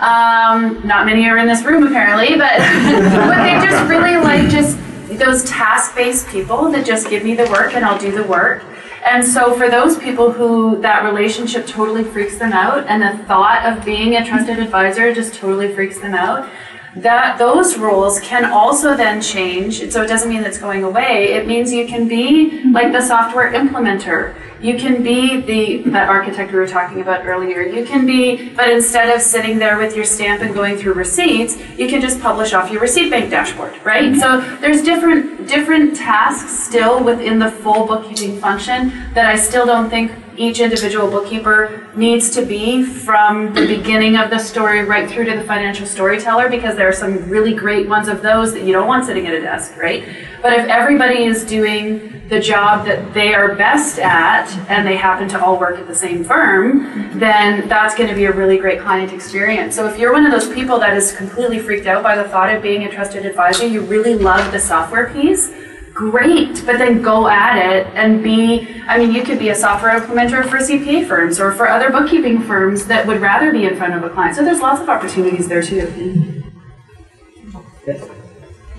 Um, not many are in this room apparently, but [LAUGHS] but they just really like just those task-based people that just give me the work and I'll do the work. And so for those people who that relationship totally freaks them out and the thought of being a trusted advisor just totally freaks them out, that those rules can also then change. So it doesn't mean it's going away. It means you can be like the software implementer. You can be the that architect we were talking about earlier. You can be, but instead of sitting there with your stamp and going through receipts, you can just publish off your receipt bank dashboard, right? Mm-hmm. So there's different different tasks still within the full bookkeeping function that I still don't think each individual bookkeeper needs to be from the beginning of the story right through to the financial storyteller because there are some really great ones of those that you don't want sitting at a desk, right? But if everybody is doing the job that they are best at and they happen to all work at the same firm, then that's going to be a really great client experience. So if you're one of those people that is completely freaked out by the thought of being a trusted advisor, you really love the software piece, great, but then go at it and be, I mean, you could be a software implementer for CPA firms or for other bookkeeping firms that would rather be in front of a client. So there's lots of opportunities there too.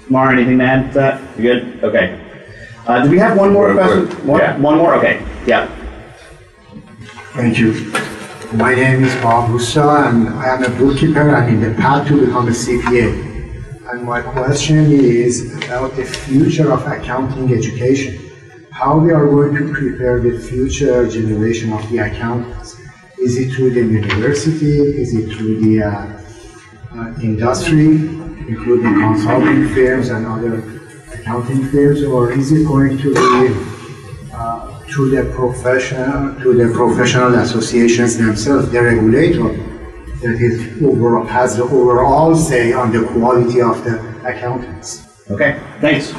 Mara, anything to add to that? You good? Okay. Uh, do we have one more question? One, one more? Okay. Yeah. Thank you. My name is Bob Russo and I am a bookkeeper and in the path to become a CPA. And my question is about the future of accounting education. How we are going to prepare the future generation of the accountants? Is it through the university? Is it through the uh, uh, industry, including consulting firms and other accounting firms, or is it going to be uh, through the professional, to the professional associations themselves, the regulator that is over, has the overall say on the quality of the accountants? Okay, thanks.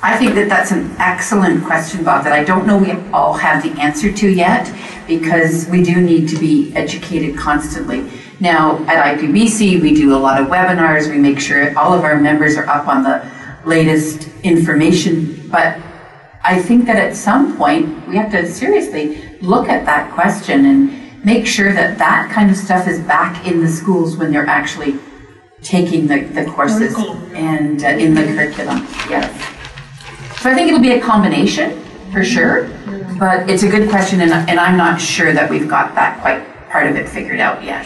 I think that that's an excellent question, Bob, that I don't know we all have the answer to yet because we do need to be educated constantly. Now, at IPBC, we do a lot of webinars. We make sure all of our members are up on the latest information. But I think that at some point, we have to seriously look at that question and make sure that that kind of stuff is back in the schools when they're actually taking the, the courses and uh, in the curriculum. Yes. So I think it'll be a combination for sure, but it's a good question, and, and I'm not sure that we've got that quite part of it figured out yet.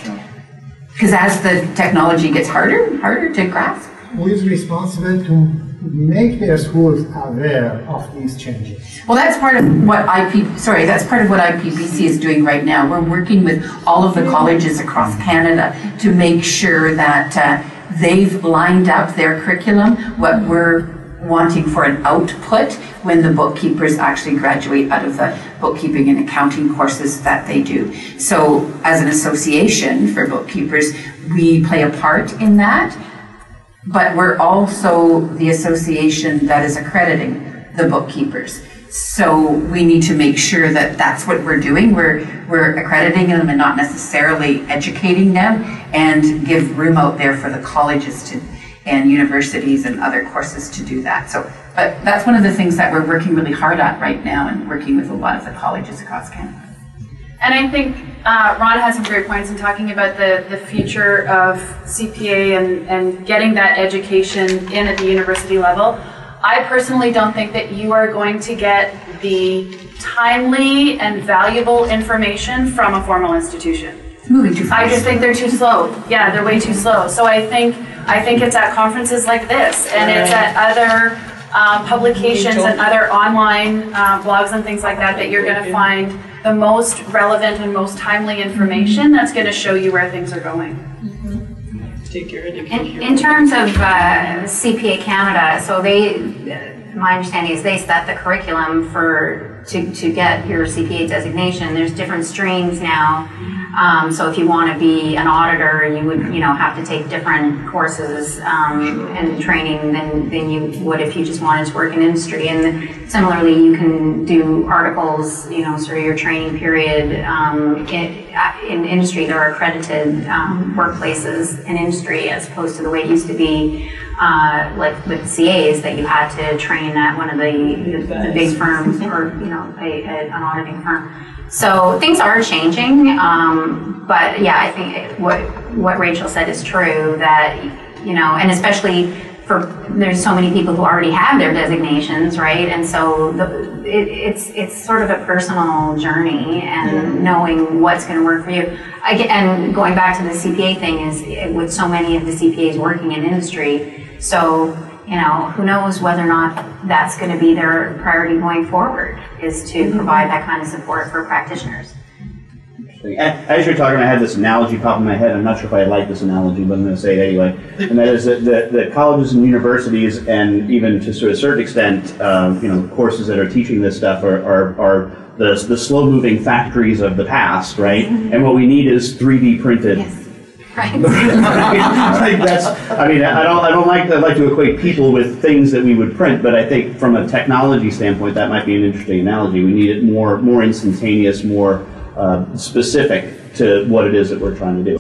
Because as the technology gets harder, and harder to grasp. Who is responsible to make their schools aware of these changes? Well, that's part of what IP, sorry, that's part of what IPBC is doing right now. We're working with all of the colleges across Canada to make sure that uh, they've lined up their curriculum, what we're wanting for an output when the bookkeepers actually graduate out of the bookkeeping and accounting courses that they do. So, as an association for bookkeepers, we play a part in that, but we're also the association that is accrediting the bookkeepers. So we need to make sure that that's what we're doing. We're we're accrediting them and not necessarily educating them, and give room out there for the colleges to and universities and other courses to do that. So, but that's one of the things that we're working really hard on right now and working with a lot of the colleges across Canada. And I think uh, Ron has some great points in talking about the, the future of CPA and, and getting that education in at the university level. I personally don't think that you are going to get the timely and valuable information from a formal institution. moving too fast. I just think they're too slow. Yeah, they're way too slow. So I think I think it's at conferences like this, and it's at other um, publications and other online uh, blogs and things like that that you're going to find the most relevant and most timely information that's going to show you where things are going. Take your In, in terms of uh, CPA Canada, so they, uh, my understanding is they set the curriculum for to, to get your CPA designation. There's different streams now. Um, so if you want to be an auditor, you would you know have to take different courses um, and training than, than you would if you just wanted to work in industry. And similarly, you can do articles, you know, sort of your training period um, in, in industry. There are accredited um, workplaces in industry as opposed to the way it used to be. Uh, like with CAs, that you had to train at one of the, the, the big firms [LAUGHS] or you know a, a, an auditing firm. So things are changing, um, but yeah, I think what what Rachel said is true. That you know, and especially for there's so many people who already have their designations, right? And so the, it, it's it's sort of a personal journey and knowing what's going to work for you. I, and going back to the CPA thing is with so many of the CPAs working in industry, so you know who knows whether or not that's going to be their priority going forward is to provide that kind of support for practitioners. As you're talking, I had this analogy pop in my head. I'm not sure if I like this analogy, but I'm going to say it anyway. And that is that the, the colleges and universities, and even to a certain extent, um, you know, courses that are teaching this stuff are, are, are the, the slow moving factories of the past, right? And what we need is 3D printed. Right. [LAUGHS] I that's. I mean, I don't. I don't like. I'd like to equate people with things that we would print, but I think from a technology standpoint, that might be an interesting analogy. We need it more, more instantaneous, more uh, specific to what it is that we're trying to do.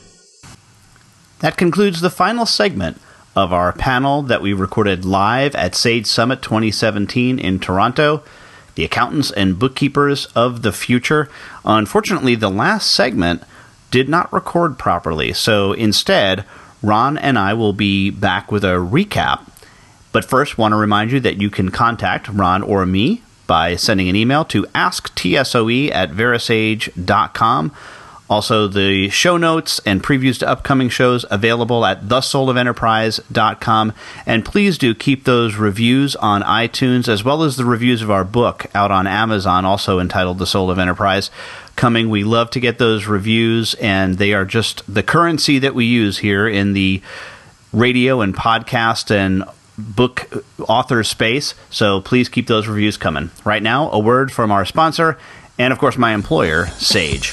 That concludes the final segment of our panel that we recorded live at Sage Summit 2017 in Toronto. The accountants and bookkeepers of the future. Unfortunately, the last segment did not record properly, so instead, Ron and I will be back with a recap. But first, want to remind you that you can contact Ron or me by sending an email to asktsoe at verasage.com. Also, the show notes and previews to upcoming shows available at thesoulofenterprise.com. And please do keep those reviews on iTunes as well as the reviews of our book out on Amazon, also entitled The Soul of Enterprise. Coming, we love to get those reviews, and they are just the currency that we use here in the radio and podcast and book author space. So please keep those reviews coming. Right now, a word from our sponsor and, of course, my employer, Sage.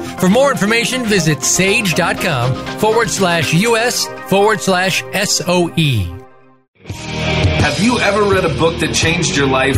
For more information, visit sage.com forward slash US forward slash SOE. Have you ever read a book that changed your life?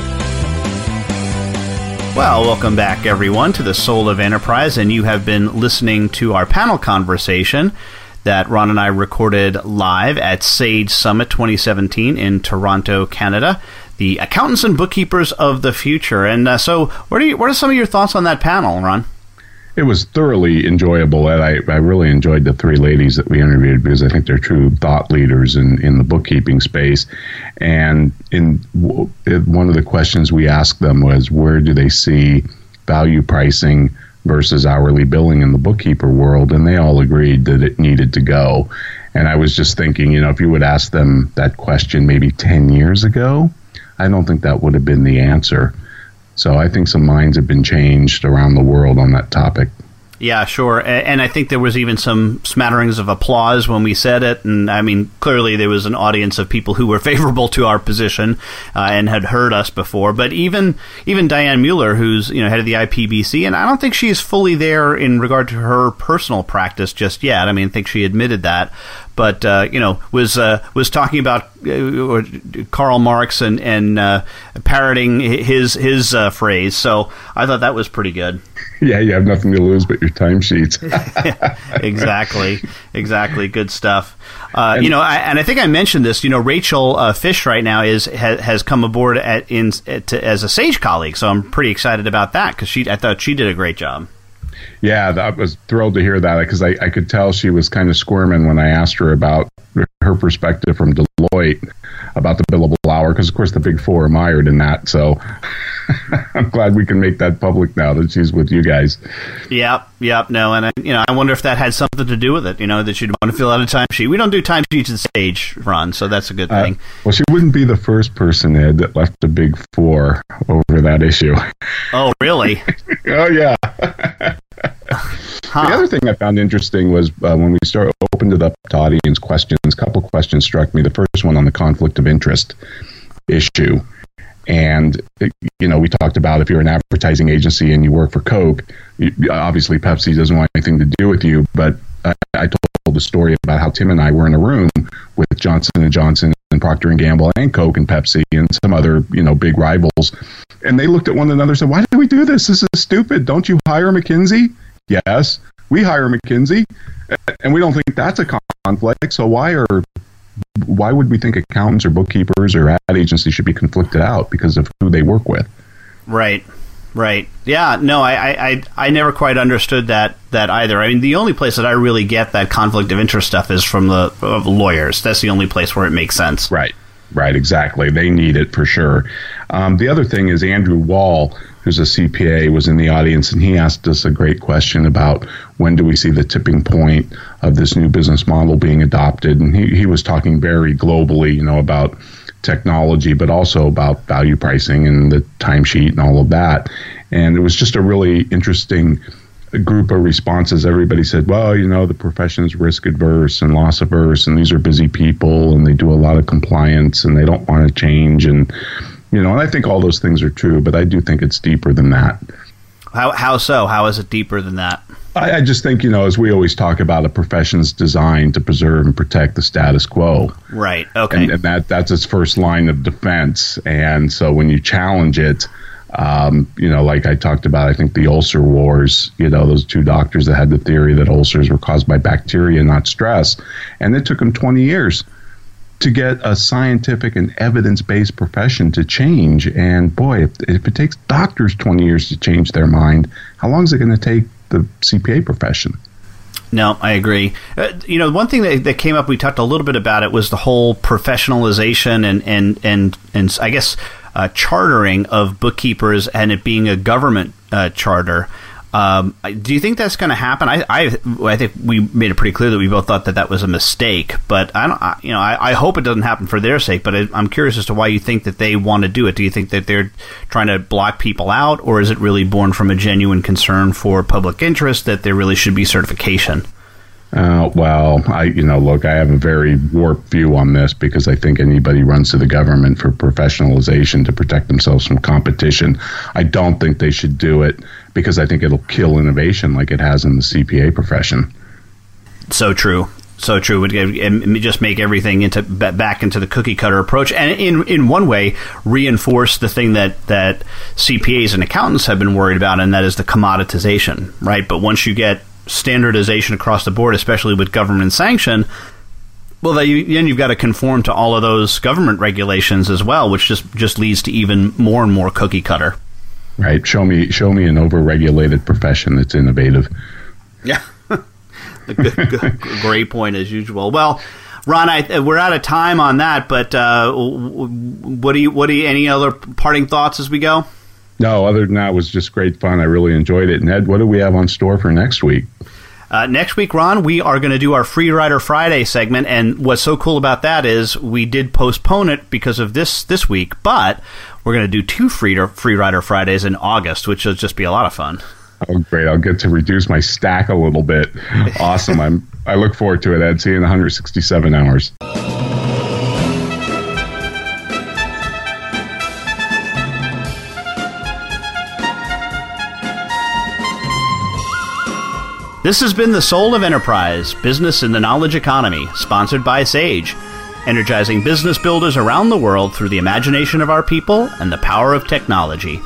Well, welcome back, everyone, to the Soul of Enterprise, and you have been listening to our panel conversation that Ron and I recorded live at Sage Summit 2017 in Toronto, Canada. The accountants and bookkeepers of the future. And uh, so, what are you, what are some of your thoughts on that panel, Ron? It was thoroughly enjoyable, and I, I really enjoyed the three ladies that we interviewed because I think they're true thought leaders in, in the bookkeeping space. And in one of the questions we asked them was, where do they see value pricing versus hourly billing in the bookkeeper world? And they all agreed that it needed to go. And I was just thinking, you know, if you would ask them that question maybe 10 years ago, I don't think that would have been the answer. So I think some minds have been changed around the world on that topic. Yeah, sure. And I think there was even some smatterings of applause when we said it. And I mean, clearly there was an audience of people who were [LAUGHS] favorable to our position uh, and had heard us before. But even even Dianne Mueller, who's you know head of the IPBC, and I don't think she's fully there in regard to her personal practice just yet. I mean, I think she admitted that. But uh, you know was uh, was talking about uh, Karl Marx and and uh, parroting his his uh, phrase. So I thought that was pretty good. Yeah, you have nothing to lose but your timesheets. [LAUGHS] [LAUGHS] exactly, exactly. Good stuff. Uh, you know, I, and I think I mentioned this. You know, Rachel uh, Fisch right now is has, has come aboard at, in at, as a Sage colleague, so I'm pretty excited about that because she I thought she did a great job. Yeah, I was thrilled to hear that because I, I could tell she was kind of squirming when I asked her about her perspective from Deloitte about the billable hour because of course the big four are mired in that so [LAUGHS] i'm glad we can make that public now that she's with you guys. Yep yep no and I, you know i wonder if that had something to do with it you know that she'd want to fill out a timesheet. We don't do timesheets at the stage Ron so that's a good thing. uh, well she wouldn't be the first person ed that left the big four over that issue. Oh really? [LAUGHS] Oh yeah [LAUGHS] Huh. The other thing I found interesting was uh, when we started opened it up to audience questions. A couple questions struck me. The first one on the conflict of interest issue, and you know we talked about if you're an advertising agency and you work for Coke, you, obviously Pepsi doesn't want anything to do with you. But I, I told the story about how Tim and I were in a room with Johnson and Johnson and Procter and Gamble and Coke and Pepsi and some other you know big rivals, and they looked at one another and said, "Why do we do this? This is stupid. Don't you hire McKinsey?" Yes, we hire McKinsey, and we don't think that's a conflict. So why are why would we think accountants or bookkeepers or ad agencies should be conflicted out because of who they work with? Right. Right. Yeah. No, I, I, I never quite understood that that either. I mean, the only place that I really get that conflict of interest stuff is from the lawyers. That's the only place where it makes sense. Right. Right. Exactly. They need it for sure. Um, the other thing is Andrew Wall who's a CPA, was in the audience, and he asked us a great question about when do we see the tipping point of this new business model being adopted. And he, he was talking very globally, you know, about technology, but also about value pricing and the timesheet and all of that. And it was just a really interesting group of responses. Everybody said, well, you know, the profession's risk adverse and loss averse, and these are busy people, and they do a lot of compliance, and they don't want to change. And you know, and I think all those things are true, but I do think it's deeper than that. How how so? How is it deeper than that? I, I just think you know, as we always talk about, a profession's designed to preserve and protect the status quo. Right. Okay. And, and that that's its first line of defense. And so when you challenge it, um, you know, like I talked about, I think the ulcer wars, you know, those two doctors that had the theory that ulcers were caused by bacteria, not stress. And it took them 20 years to get a scientific and evidence based profession to change. And boy, if, if it takes doctors 20 years to change their mind, how long is it going to take the CPA profession? No, I agree. Uh, you know, one thing that, that came up, we talked a little bit about it, was the whole professionalization and and and and I guess uh, chartering of bookkeepers and it being a government uh, charter. Um, do you think that's going to happen? I, I, I think we made it pretty clear that we both thought that that was a mistake. But I don't, I, you know, I, I hope it doesn't happen for their sake. But I, I'm curious as to why you think that they want to do it. Do you think that they're trying to block people out, or is it really born from a genuine concern for public interest that there really should be certification? Uh, well, I you know look, I have a very warped view on this because I think anybody runs to the government for professionalization to protect themselves from competition. I don't think they should do it because I think it'll kill innovation like it has in the CPA profession. So true. So true. It just make everything into back into the cookie cutter approach, and in in one way reinforce the thing that that CPAs and accountants have been worried about, and that is the commoditization, right? But once you get standardization across the board, especially with government sanction, well, then you've got to conform to all of those government regulations as well, which just just leads to even more and more cookie cutter. Right. Show me show me an overregulated profession that's innovative. Yeah. [LAUGHS] good, good, great point as usual. Well, Ron, I, we're out of time on that, but uh, what do you what do you any other parting thoughts as we go? No, other than that, it was just great fun. I really enjoyed it. Ned, what do we have on store for next week? Uh, next week, Ron, we are going to do our Free Rider Friday segment, and what's so cool about that is we did postpone it because of this this week, but we're going to do two Free Free Rider Fridays in August, which will just be a lot of fun. Oh, great! I'll get to reduce my stack a little bit. [LAUGHS] Awesome! I'm I look forward to it. Ed, see you in 167 hours. This has been The Soul of Enterprise Business in the Knowledge Economy, sponsored by Sage, energizing business builders around the world through the imagination of our people and the power of technology.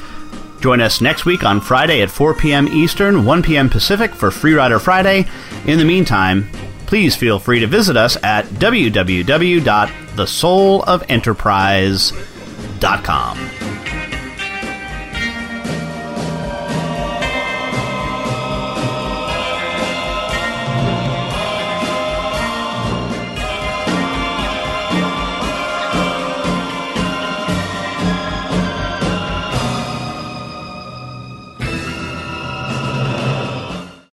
Join us next week on Friday at 4 p.m. Eastern, 1 p.m. Pacific for Freerider Friday. In the meantime, please feel free to visit us at www.thesoulofenterprise.com.